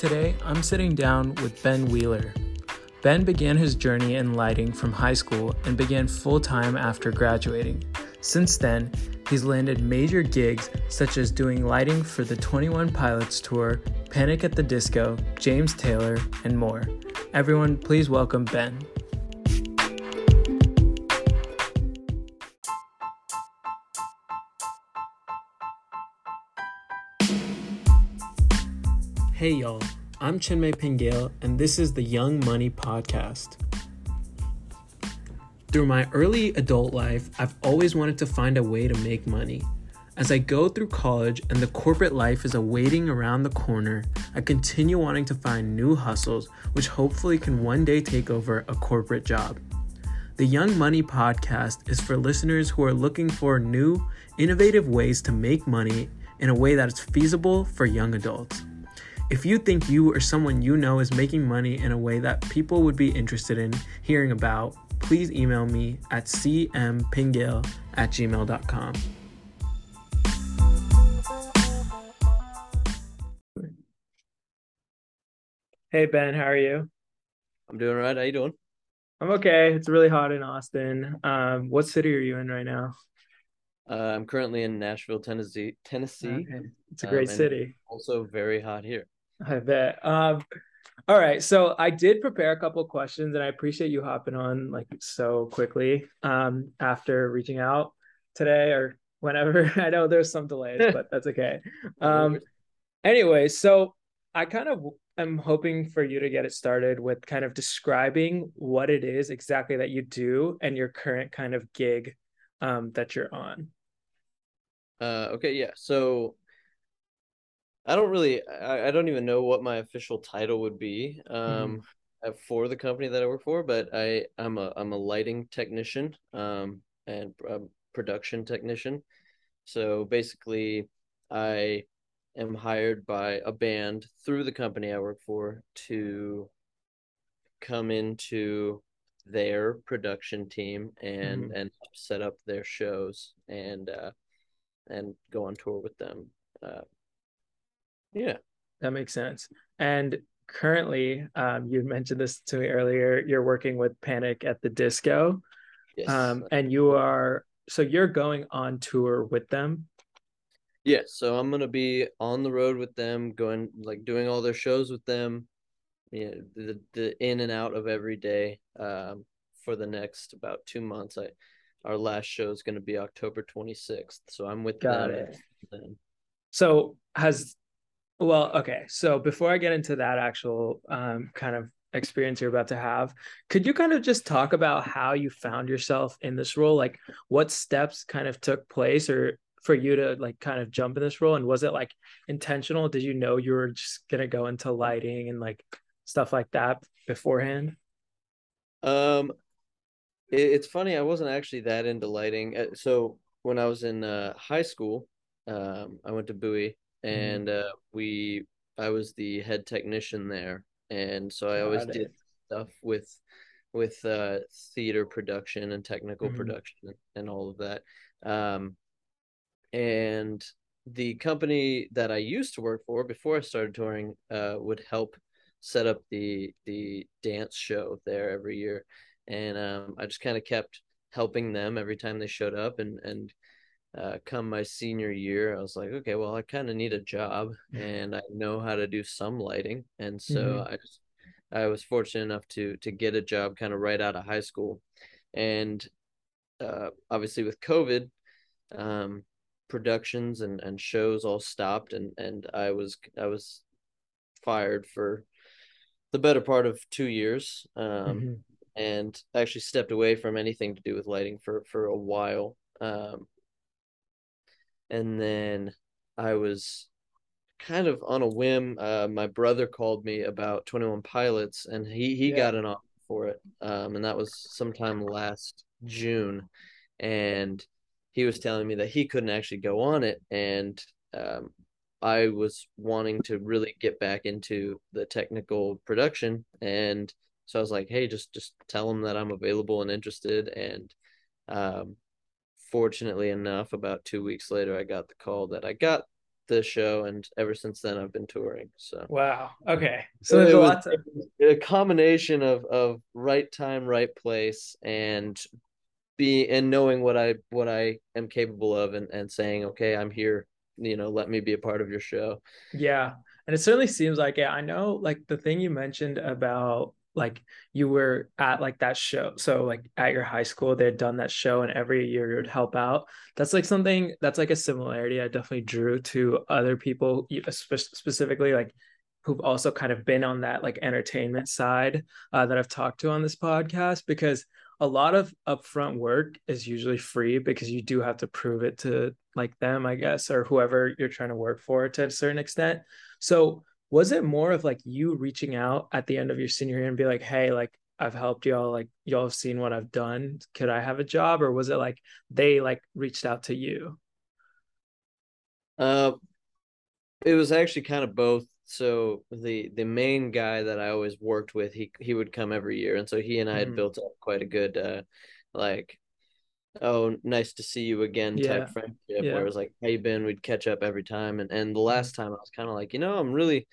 Today, I'm sitting down with Ben Wheeler. Ben began his journey in lighting from high school and began full time after graduating. Since then, he's landed major gigs such as doing lighting for the 21 Pilots Tour, Panic at the Disco, James Taylor, and more. Everyone, please welcome Ben. Hey y'all, I'm Chinmay Pingale, and this is the Young Money Podcast. Through my early adult life, I've always wanted to find a way to make money. As I go through college and the corporate life is awaiting around the corner, I continue wanting to find new hustles which hopefully can one day take over a corporate job. The Young Money Podcast is for listeners who are looking for new, innovative ways to make money in a way that is feasible for young adults. If you think you or someone you know is making money in a way that people would be interested in hearing about, please email me at cmpingale at gmail.com. Hey Ben, how are you? I'm doing all right. How you doing? I'm okay. It's really hot in Austin. Um, what city are you in right now? Uh, I'm currently in Nashville, Tennessee. Tennessee. Okay. It's a great Um, city. Also very hot here. I bet. Um, all right. So I did prepare a couple questions and I appreciate you hopping on like so quickly um, after reaching out today or whenever. I know there's some delays, but that's okay. Um, anyway, so I kind of am hoping for you to get it started with kind of describing what it is exactly that you do and your current kind of gig um, that you're on. Uh, okay, yeah. So I don't really, I, I don't even know what my official title would be um, uh, for the company that I work for, but I I'm a I'm a lighting technician um, and a production technician. So basically, I am hired by a band through the company I work for to come into their production team and Mhm. and set up their shows and uh and go on tour with them. Uh, yeah. That makes sense. And currently, um, you mentioned this to me earlier. You're working with Panic at the Disco, Yes. um, and you are so you're going on tour with them. yeah. So I'm gonna be on the road with them, going like doing all their shows with them. Yeah, the the in and out of every day. Um, for the next about two months. I our last show is gonna be October 26th. So I'm with Got them it. then. So has well, okay. So before I get into that actual um, kind of experience you're about to have, could you kind of just talk about how you found yourself in this role? Like what steps kind of took place or for you to like kind of jump in this role? And was it like intentional? Did you know you were just gonna go into lighting and like stuff like that beforehand? Um, it, it's funny. I wasn't actually that into lighting. Uh, So when I was in uh, high school, um, I went to Bowie, and uh, we I was the head technician there, and so I always Got did stuff with with uh, theater production and technical Mhm. production and all of that. Um, and the company that I used to work for before I started touring uh, would help set up the the dance show there every year, and um, I just kind of kept helping them every time they showed up, and and uh, come my senior year, I was like, okay, well, I kind of need a job, and I know how to do some lighting, and so I just I was fortunate enough to to get a job kind of right out of high school, and uh, obviously with COVID, um, productions and, and shows all stopped and, and I was I was fired for the better part of two years um, Mhm. and actually stepped away from anything to do with lighting for for a while um, and then I was kind of on a whim uh, my brother called me about 21 Pilots and he he Yeah. got an offer for it um, and that was sometime last June and he was telling me that he couldn't actually go on it and um, I was wanting to really get back into the technical production and so I was like hey just just tell him that I'm available and interested and um, fortunately enough about 2 weeks later I got the call that I got the show, and ever since then I've been touring. So wow, okay, so there's a lot to a combination of of right time, right place, and be and knowing what I what I am capable of, and and saying, okay, I'm here. You know, let me be a part of your show. Yeah, and it certainly seems like it. I know, like the thing you mentioned about like you were at like that show. So like at your high school they had done that show and every year you would help out. That's like something that's like a similarity i definitely drew to other people specifically like who've also kind of been on that like entertainment side uh, that i've talked to on this podcast because a lot of upfront work is usually free because you do have to prove it to like them i guess or whoever you're trying to work for to a certain extent. So was it more of like you reaching out at the end of your senior year and be like hey like i've helped y'all like y'all have seen what i've done. Could i have a job? Or was it like they like reached out to you? Uh it was actually kind of both. So the the main guy that i always worked with he he would come every year. And so he and i had mm-hmm. built up quite a good uh like oh nice to see you again type yeah. friendship yeah. where it was like how you been we'd catch up every time and and the mm-hmm. last time i was kind of like you know i'm really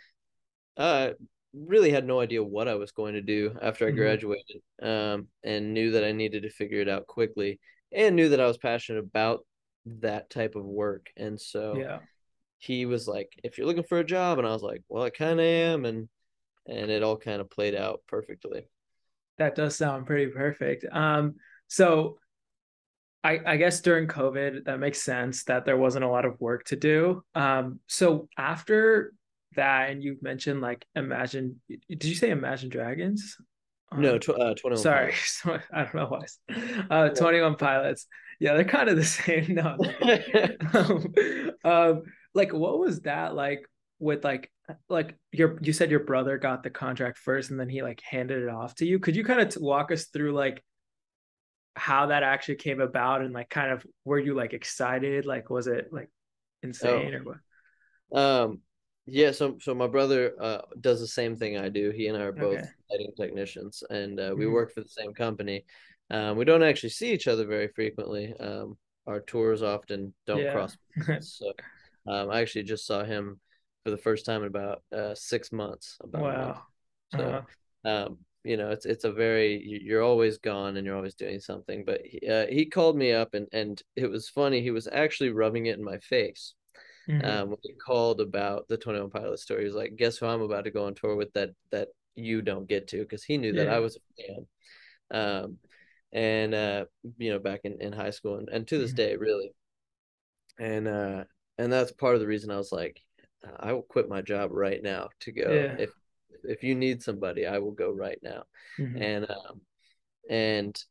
uh really had no idea what i was going to do after i mm-hmm. graduated um and knew that i needed to figure it out quickly and knew that i was passionate about that type of work and so yeah he was like if you're looking for a job and i was like well i kind of am and and it all kind of played out perfectly that does sound pretty perfect um so I, I guess during COVID, that makes sense that there wasn't a lot of work to do. Um, so after that, and you mentioned like Imagine, did you say Imagine Dragons? No, um, tw- uh, 21 Sorry, I don't know why. Uh, 21 Pilots. Yeah, they're kind of the same. No. um, um, like, what was that like with like, like your, you said your brother got the contract first and then he like handed it off to you. Could you kind of t- walk us through like how that actually came about and like kind of were you like excited like was it like insane oh. or what um yeah so so my brother uh does the same thing i do he and i are both okay. lighting technicians and uh, we mm-hmm. work for the same company um we don't actually see each other very frequently um our tours often don't yeah. cross so um i actually just saw him for the first time in about uh six months about wow so uh-huh. um you know it's it's a very you're always gone and you're always doing something but he, uh, he called me up and and it was funny he was actually rubbing it in my face mm-hmm. um when he called about the 21 Pilots tour he was like guess who i'm about to go on tour with that that you don't get to because he knew that i was a fan um and uh you know back in in high school and, and to this mm-hmm. day really and uh and that's part of the reason i was like i will quit my job right now to go yeah. if if you need somebody, I will go right now. Mm-hmm. And um, and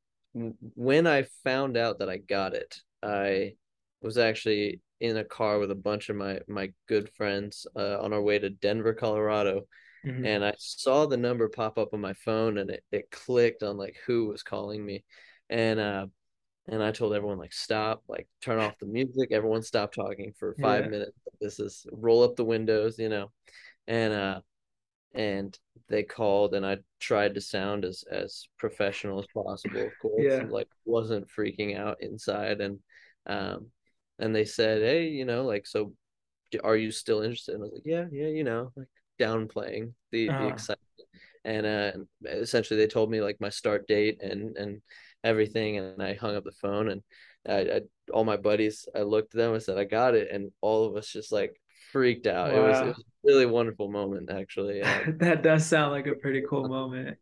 when I found out that I got it, I was actually in a car with a bunch of my my good friends uh, on our way to Denver, Colorado. Mm-hmm. And I saw the number pop up on my phone and it, it clicked on like who was calling me. And uh and I told everyone like stop, like turn off the music, everyone stop talking for five yeah. minutes. This is roll up the windows, you know. And uh and they called and I tried to sound as as professional as possible, of course. Yeah. like wasn't freaking out inside and um and they said, Hey, you know, like so are you still interested? And I was like, Yeah, yeah, you know, like downplaying the, uh-huh. the excitement. And uh essentially they told me like my start date and and everything and I hung up the phone and I, I all my buddies I looked at them I said I got it and all of us just like freaked out. Wow. It, was, it, was, a really wonderful moment, actually. Um, that does sound like a pretty cool moment.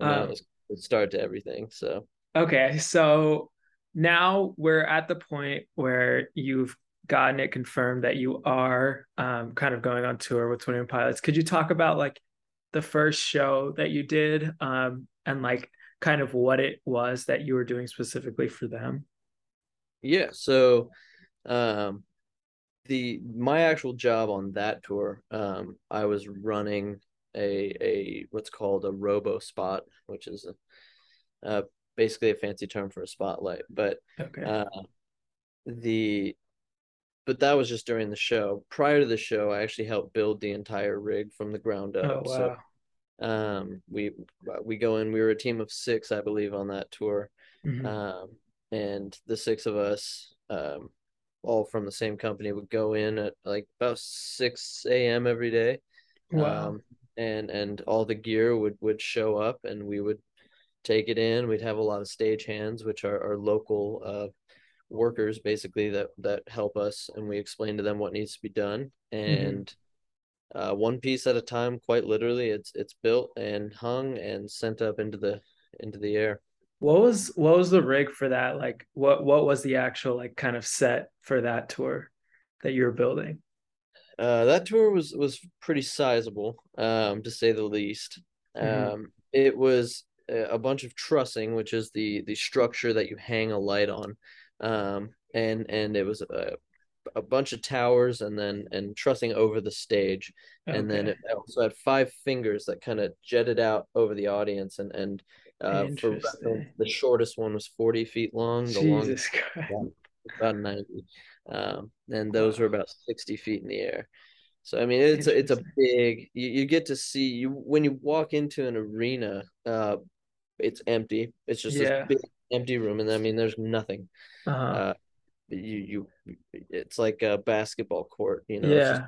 Um, was the start to everything. So okay, so now we're at the point where you've gotten it confirmed that you are um, kind of going on tour with Twenty One Pilots. Could you talk about like the first show that you did um, and like kind of what it was that you were doing specifically for them? Yeah, so um the my actual job on that tour, um, I was running a a what's called a robo spot, which is a, uh, basically a fancy term for a spotlight. But okay. uh, the but that was just during the show. Prior to the show, I actually helped build the entire rig from the ground up. Oh, wow. So um, we we go in. We were a team of six, I believe, on that tour, mm-hmm. um, and the six of us um, all from the same company would go in at like about 6 a.m. every day. Wow. Um, and and all the gear would would show up and we would take it in. We'd have a lot of stage hands, which are, are local uh, workers basically that that help us and we explain to them what needs to be done and mm-hmm. uh, one piece at a time quite literally it's it's built and hung and sent up into the into the air what was what was the rig for that? Like what what was the actual like kind of set for that tour that you were building? Uh that tour was was pretty sizable um to say the least. Mm-hmm. um it was a bunch of trussing which is the the structure that you hang a light on. Um, and and it was a, a bunch of towers and then and trussing over the stage, okay. and then it also had five fingers that kind of jetted out over the audience, and and uh, for the, the shortest one was forty feet long, the Jesus Christ. about ninety, um, and those were about sixty feet in the air. So I mean, it's a, it's a big. You, you get to see you when you walk into an arena. Uh, it's empty. It's just yeah. this big empty room, and I mean, there's nothing. Uh-huh. Uh, you you, it's like a basketball court. You know, yeah.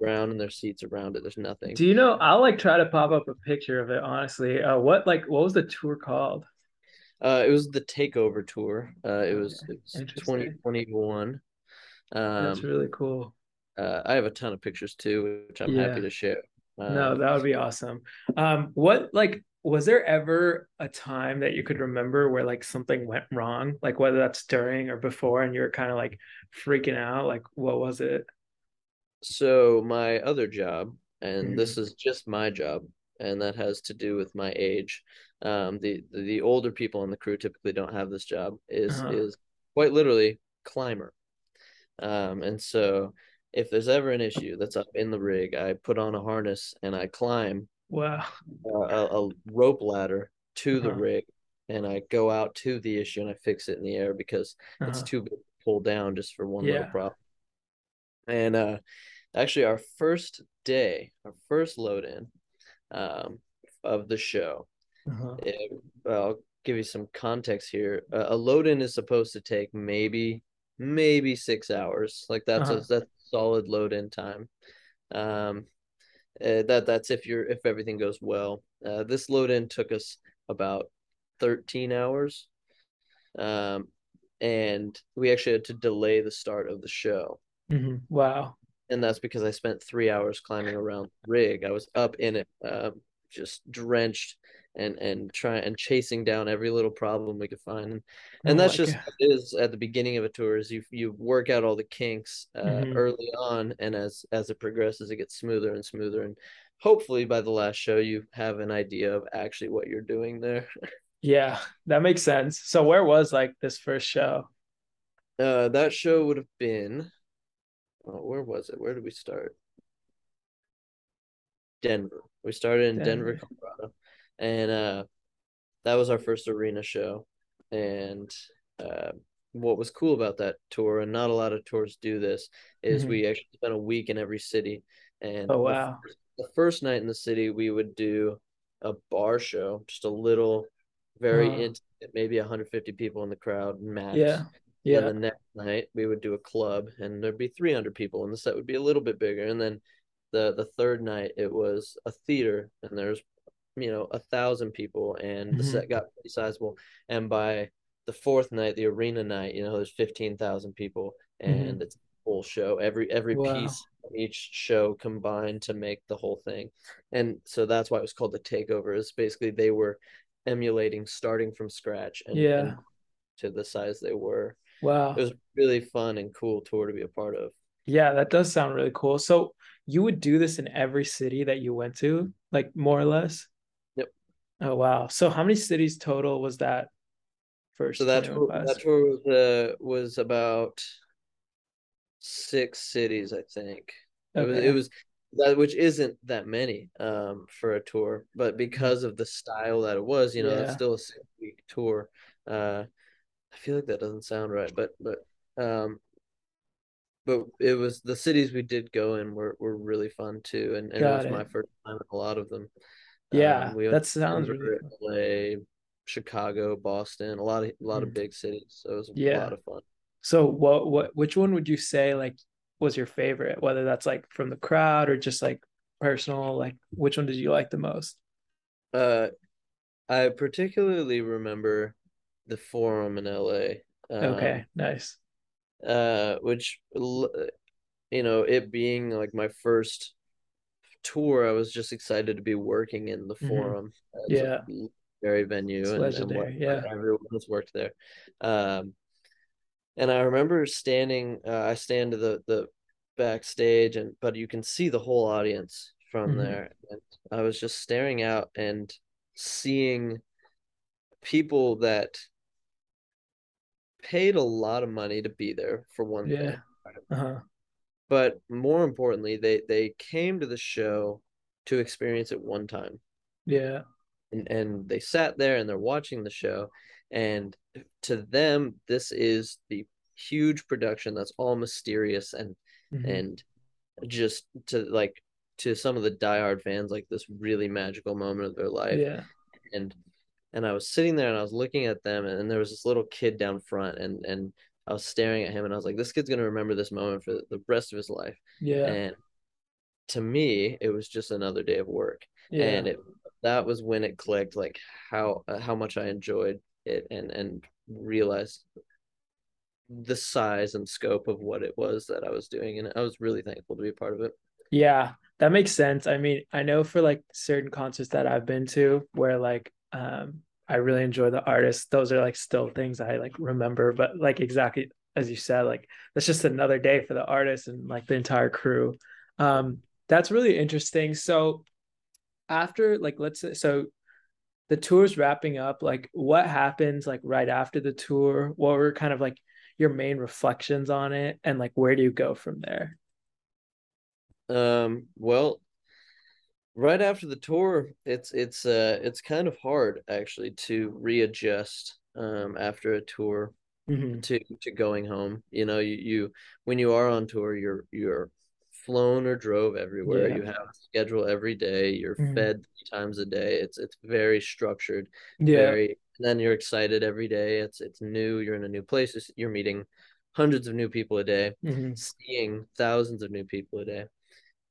Ground and there's seats around it. There's nothing. Do you know? I'll like try to pop up a picture of it. Honestly, uh, what like what was the tour called? Uh, it was the Takeover tour. Uh, it was, it was 2021. Um, That's really cool. Uh, I have a ton of pictures too, which I'm yeah. happy to share. Um, no, that would be awesome. Um, what like was there ever a time that you could remember where like something went wrong like whether that's during or before and you're kind of like freaking out like what was it so my other job and mm-hmm. this is just my job and that has to do with my age um the the older people in the crew typically don't have this job is uh-huh. is quite literally climber um and so if there's ever an issue that's up in the rig i put on a harness and i climb Wow. Uh, a, a, rope ladder to uh-huh. the rig, and I go out to the issue and I fix it in the air because uh-huh. it's too big to pull down just for one yeah. little problem. And uh, actually, our first day, our first load in um, of the show, uh-huh. it, I'll give you some context here. Uh, a load in is supposed to take maybe maybe six hours. Like that's uh-huh. a that's solid load in time. Um, uh, that that's if you're if everything goes well. Uh, this load in took us about 13 hours, um, and we actually had to delay the start of the show. Mm-hmm. Wow! And that's because I spent three hours climbing around the rig. I was up in it, uh, just drenched and and trying and chasing down every little problem we could find and, and oh that's just is at the beginning of a tour is you you work out all the kinks uh, mm-hmm. early on and as as it progresses it gets smoother and smoother and hopefully by the last show you have an idea of actually what you're doing there yeah that makes sense so where was like this first show uh that show would have been oh, where was it where did we start denver we started in denver, denver colorado and uh, that was our first arena show. And uh, what was cool about that tour, and not a lot of tours do this, is mm-hmm. we actually spent a week in every city. And oh wow, the first, the first, night in the city, we would do a bar show, just a little, very uh-huh. intimate, maybe 150 people in the crowd max. Yeah. Yeah. And the next night we would do a club, and there'd be 300 people, and the set would be a little bit bigger. And then the the third night it was a theater, and there's you know a thousand people and mm-hmm. the set got pretty sizable and by the fourth night the arena night you know there's 15,000 people and mm-hmm. it's a full show every every wow. piece each show combined to make the whole thing and so that's why it was called the takeover is basically they were emulating starting from scratch and, yeah and to the size they were wow it was really fun and cool tour to be a part of yeah that does sound really cool so you would do this in every city that you went to like more or less Yep. Oh wow! So how many cities total was that? First, so that tour, that tour was uh, was about six cities, I think. Okay. It was it was that which isn't that many um for a tour, but because of the style that it was, you know, yeah. it's still a six week tour. Uh, I feel like that doesn't sound right, but but um, but it was the cities we did go in were were really fun too, and, and it was it. my first time in a lot of them. Yeah, um, we that sounds really LA, Chicago, Boston, a lot of a lot of mm. big cities. So it was yeah. a lot of fun. So what what which one would you say like was your favorite? Whether that's like from the crowd or just like personal, like which one did you like the most? Uh, I particularly remember the forum in LA. Um, Okay, nice. uh, which you know, it being like my first tour, I was just excited to be working in the hmm forum. A Yeah, very venue it's and and what. Yeah. everyone has worked there. Um, and I remember standing. Uh, I stand to the the backstage, and but you can see the whole audience from hmm there. And I was just staring out and seeing people that paid a lot of money to be there for one thing. Yeah. Uh-huh. But more importantly, they they came to the show to experience it one time. Yeah. And and they sat there and they're watching the show and to them this is the huge production that's all mysterious and hmm and just to like to some of the diehard fans like this really magical moment of their life Yeah. and and I was sitting there and I was looking at them and, and there was this little kid down front and and I was staring at him and I was like this kid's going to remember this moment for the rest of his life Yeah. and to me it was just another day of work Yeah. and it that was when it clicked like how uh, how much I enjoyed it and and realized the size and scope of what it was that I was doing and I was really thankful to be a part of it Yeah, that makes sense. I mean, I know for like certain concerts that I've been to where like um I really enjoy the artists, those are like still things I like remember, but like exactly as you said, like that's just another day for the artist and like the entire crew. Um that's really interesting. So after like let's say so the tour's wrapping up, like what happens like right after the tour? What were kind of like your main reflections on it and like where do you go from there? um well right after the tour it's it's uh it's kind of hard actually to readjust um after a tour hmm to to going home. You know you, you when you are on tour you're you're flown or drove everywhere. Yeah. you have a schedule every day. You're Mhm. fed three times a day. It's it's very structured Yeah. very and then you're excited every day. It's it's new. You're in a new place. You're meeting hundreds of new people a day hmm seeing thousands of new people a day.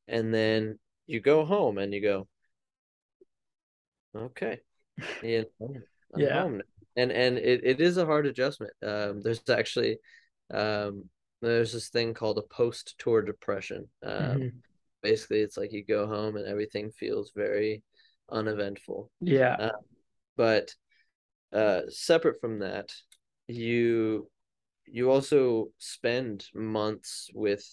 And then you go home and you go okay. Yeah. home and and it, it is a hard adjustment. Um there's actually um there's this thing called a post tour depression. Um hmm basically it's like you go home and everything feels very uneventful. Yeah. uh, but uh separate from that you you also spend months with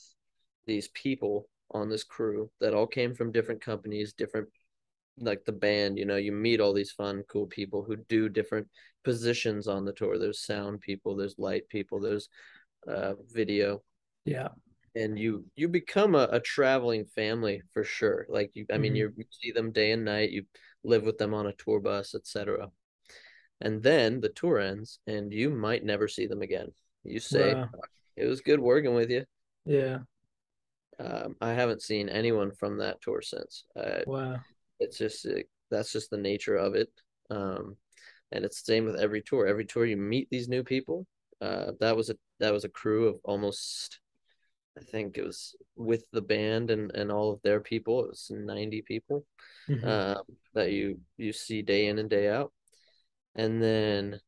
these people on this crew that all came from different companies different like the band, you know, you meet all these fun, cool people who do different positions on the tour. There's sound people, there's light people, there's uh, video, Yeah. and you you become a, a traveling family for sure. Like you, I mean, hmm you you see them day and night. You live with them on a tour bus, etc. And then the tour ends, and you might never see them again. You say, Wow. "It was good working with you." Yeah. Um, I haven't seen anyone from that tour since. Uh, Wow. it's just uh, that's just the nature of it. Um and it's the same with every tour. Every tour you meet these new people uh that was a that was a crew of almost i think it was with the band and and all of their people it was 90 people hmm um that you you see day in and day out. And then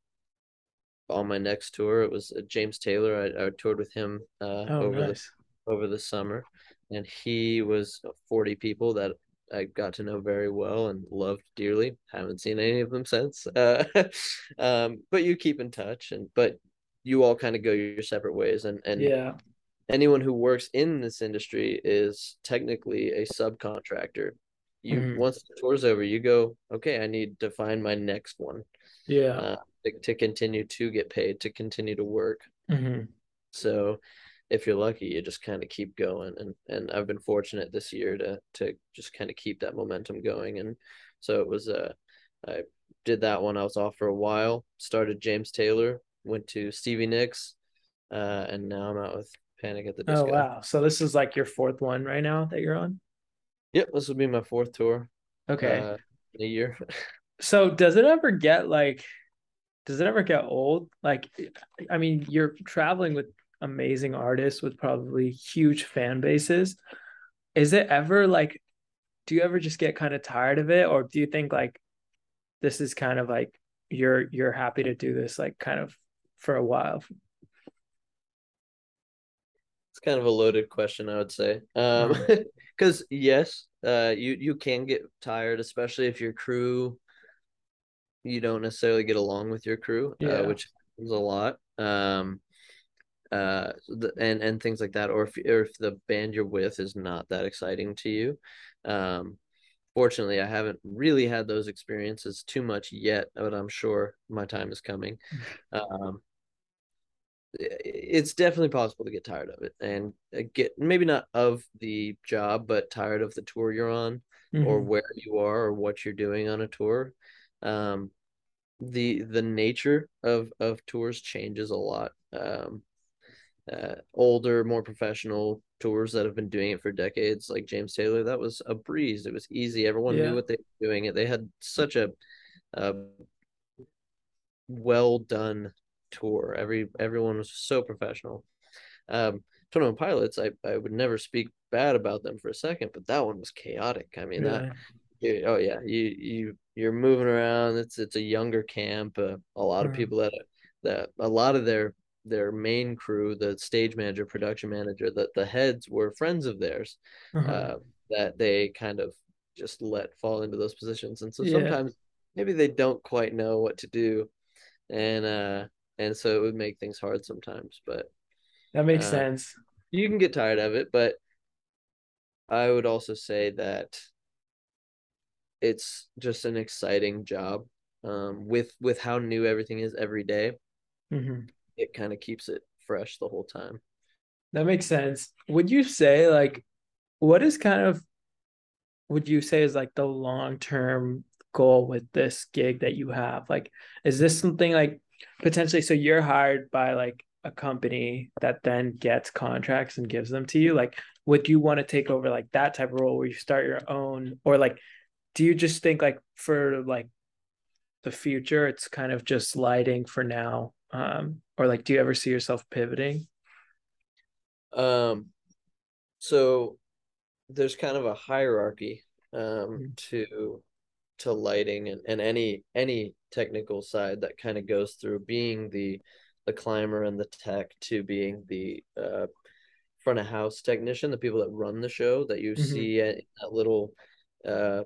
on my next tour it was uh, james taylor. I, I toured with him uh Oh, over the over the summer, and he was 40 people that I got to know very well and loved dearly. Haven't seen any of them since. Uh, um, but you keep in touch, and but you all kind of go your separate ways. And and Yeah. anyone who works in this industry is technically a subcontractor. You hmm once the tour's over, you go, okay, I need to find my next one Yeah. uh, to, to continue to get paid, to continue to work. hmm So if you're lucky, you just kind of keep going. And and I've been fortunate this year to to just kind of keep that momentum going. And so it was uh I did that one. I was off for a while, started James Taylor, went to Stevie Nicks, uh, and now I'm out with Panic at the Disco. Oh, Disco. wow. So this is like your fourth one right now that you're on? Yep, this will be my fourth tour Okay. uh in a year. So does it ever get like, does it ever get old? Like, I mean, you're traveling with amazing artists with probably huge fan bases. Is it ever like do you ever just get kind of tired of it or do you think like this is kind of like you're you're happy to do this like kind of for a while? It's kind of a loaded question, I would say. Um because yes, uh you you can get tired, especially if your crew you don't necessarily get along with your crew, uh, yeah. uh, which happens a lot. Um, uh, the, and and things like that, or if or if the band you're with is not that exciting to you. Um, fortunately, I haven't really had those experiences too much yet, but I'm sure my time is coming. Um, it's definitely possible to get tired of it and uh, get maybe not of the job, but tired of the tour you're on mm-hmm. or where you are or what you're doing on a tour. Um, the the nature of of tours changes a lot. Um, uh, older, more professional tours that have been doing it for decades, like James Taylor, that was a breeze. It was easy. Everyone yeah. knew what they were doing. It. They had such a, a well done tour. Every everyone was so professional. Um, One Pilots, I I would never speak bad about them for a second, but that one was chaotic. I mean that. Oh yeah, you you you're moving around. It's it's a younger camp. Uh, a lot of people that that a lot of their their main crew, the stage manager, production manager, that the heads were friends of theirs, uh-huh. uh, that they kind of just let fall into those positions. And so yeah. sometimes maybe they don't quite know what to do, and uh, and so it would make things hard sometimes. But that makes uh, sense. You can get tired of it, but I would also say that it's just an exciting job um, with with how new everything is every day, mm-hmm. It kind of keeps it fresh the whole time. That makes sense. Would you say like what is kind of would you say is like the long term goal with this gig that you have? Like is this something like potentially so you're hired by like a company that then gets contracts and gives them to you like would you want to take over like that type of role where you start your own or like do you just think like for like the future it's kind of just lighting for now um or like do you ever see yourself pivoting um so there's kind of a hierarchy um mm-hmm. to to lighting and, and any any technical side that kind of goes through being the the climber and the tech to being the uh front of house technician the people that run the show that you mm-hmm. see at that little uh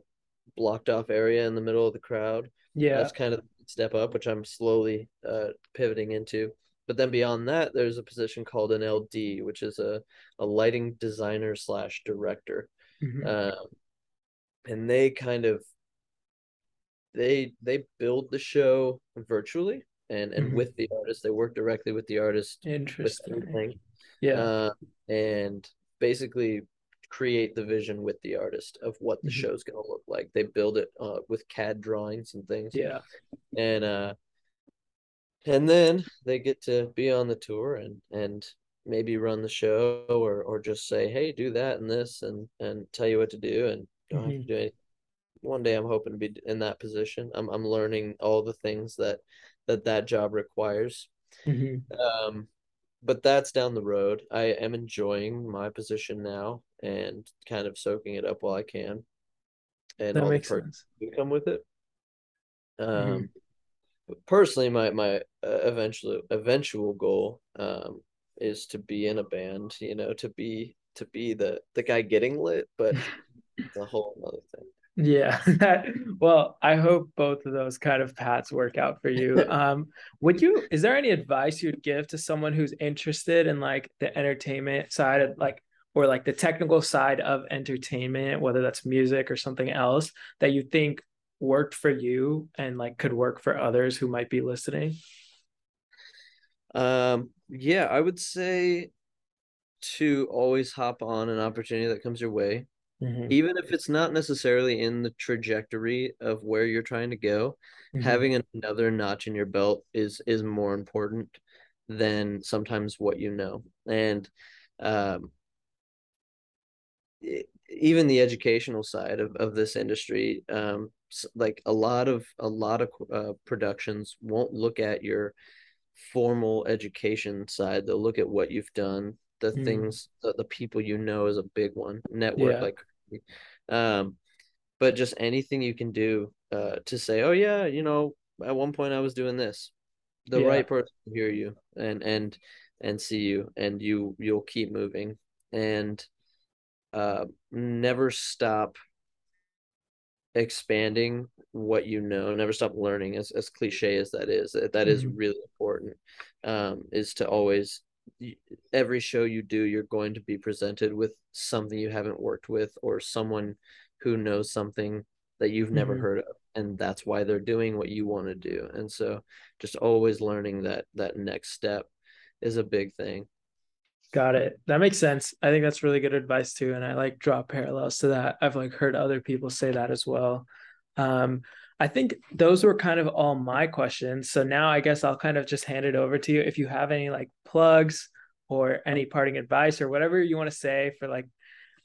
blocked off area in the middle of the crowd. Yeah. That's kind of step up, which I'm slowly uh, pivoting into. But then beyond that, there's a position called an LD, which is a, a lighting designer slash director. Mm-hmm. Um, and they kind of they they build the show virtually and and mm-hmm. with the artist. They work directly with the artist. Interesting. Yeah. Uh, and basically create the vision with the artist of what the mm-hmm. show's going to look like. They build it uh, with CAD drawings and things. Yeah. And uh and then they get to be on the tour and and maybe run the show or or just say, "Hey, do that and this and and tell you what to do and don't mm-hmm. have to mm-hmm. do anything." One day I'm hoping to be in that position. I'm I'm learning all the things that that that job requires. Mm-hmm. Um but that's down the road. I am enjoying my position now and kind of soaking it up while I can. And that all makes the sense. come with it. Um, mm-hmm. personally, my my uh, eventual eventual goal um is to be in a band. You know, to be to be the the guy getting lit, but it's a whole other thing. Yeah. well, I hope both of those kind of paths work out for you. Um, would you is there any advice you'd give to someone who's interested in like the entertainment side of like or like the technical side of entertainment, whether that's music or something else that you think worked for you and like could work for others who might be listening? Um, yeah, I would say to always hop on an opportunity that comes your way mm-hmm. even if it's not necessarily in the trajectory of where you're trying to go mm-hmm. having another notch in your belt is is more important than sometimes what you know and um it, even the educational side of, of this industry um like a lot of a lot of uh, productions won't look at your formal education side they'll look at what you've done the mm. things the, the people you know is a big one network yeah. like um but just anything you can do uh to say oh yeah you know at one point i was doing this the yeah. right person will hear you and and and see you and you you'll keep moving and uh never stop expanding what you know never stop learning as, as cliche as that is that, that mm-hmm. is really important um is to always every show you do you're going to be presented with something you haven't worked with or someone who knows something that you've never mm-hmm. heard of and that's why they're doing what you want to do. And so just always learning that that next step is a big thing. Got it. That makes sense. I think that's really good advice too and i like draw parallels to that. I've like heard other people say that as well. Um i think those were kind of all my questions so now i guess i'll kind of just hand it over to you if you have any like plugs or any parting advice or whatever you want to say for like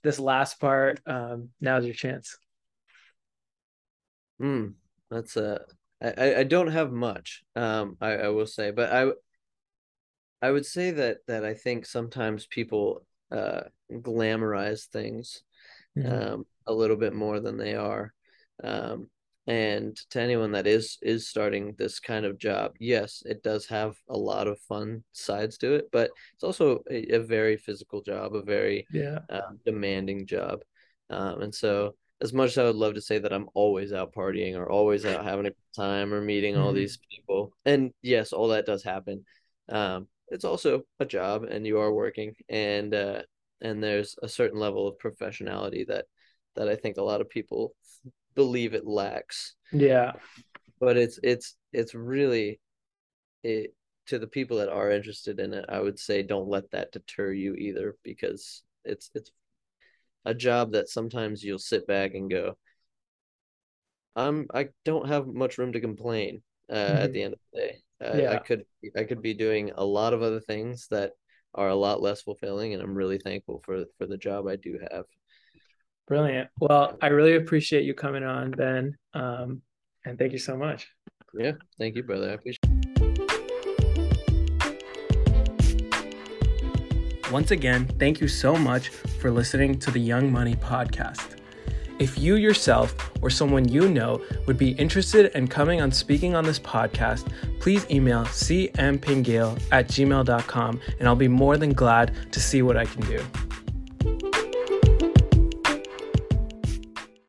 this last part um now's your chance Hmm, that's a. I, I don't have much. Um, I, I will say, but I I would say that that I think sometimes people uh glamorize things mm-hmm. um a little bit more than they are. Um and to anyone that is is starting this kind of job, yes, it does have a lot of fun sides to it, but it's also a, a very physical job, a very yeah uh, demanding job. Um, and so as much as I would love to say that I'm always out partying or always out having a good time or meeting mm-hmm. all these people, and yes, all that does happen. Um, it's also a job, and you are working, and uh, and there's a certain level of professionality that that I think a lot of people believe it lacks. Yeah, but it's it's it's really it to the people that are interested in it. I would say don't let that deter you either, because it's it's a job that sometimes you'll sit back and go, I'm I don't have much room to complain uh, mm-hmm. at the end of the day. Uh, yeah. I could I could be doing a lot of other things that are a lot less fulfilling, and I'm really thankful for for the job I do have. Brilliant. Well, I really appreciate you coming on, Ben, um, and thank you so much. Yeah, thank you, brother. I appreciate. Once again, thank you so much for listening to the Young Money podcast. If you yourself or someone you know would be interested in coming on speaking on this podcast, please email cmpingale at gmail.com and I'll be more than glad to see what I can do.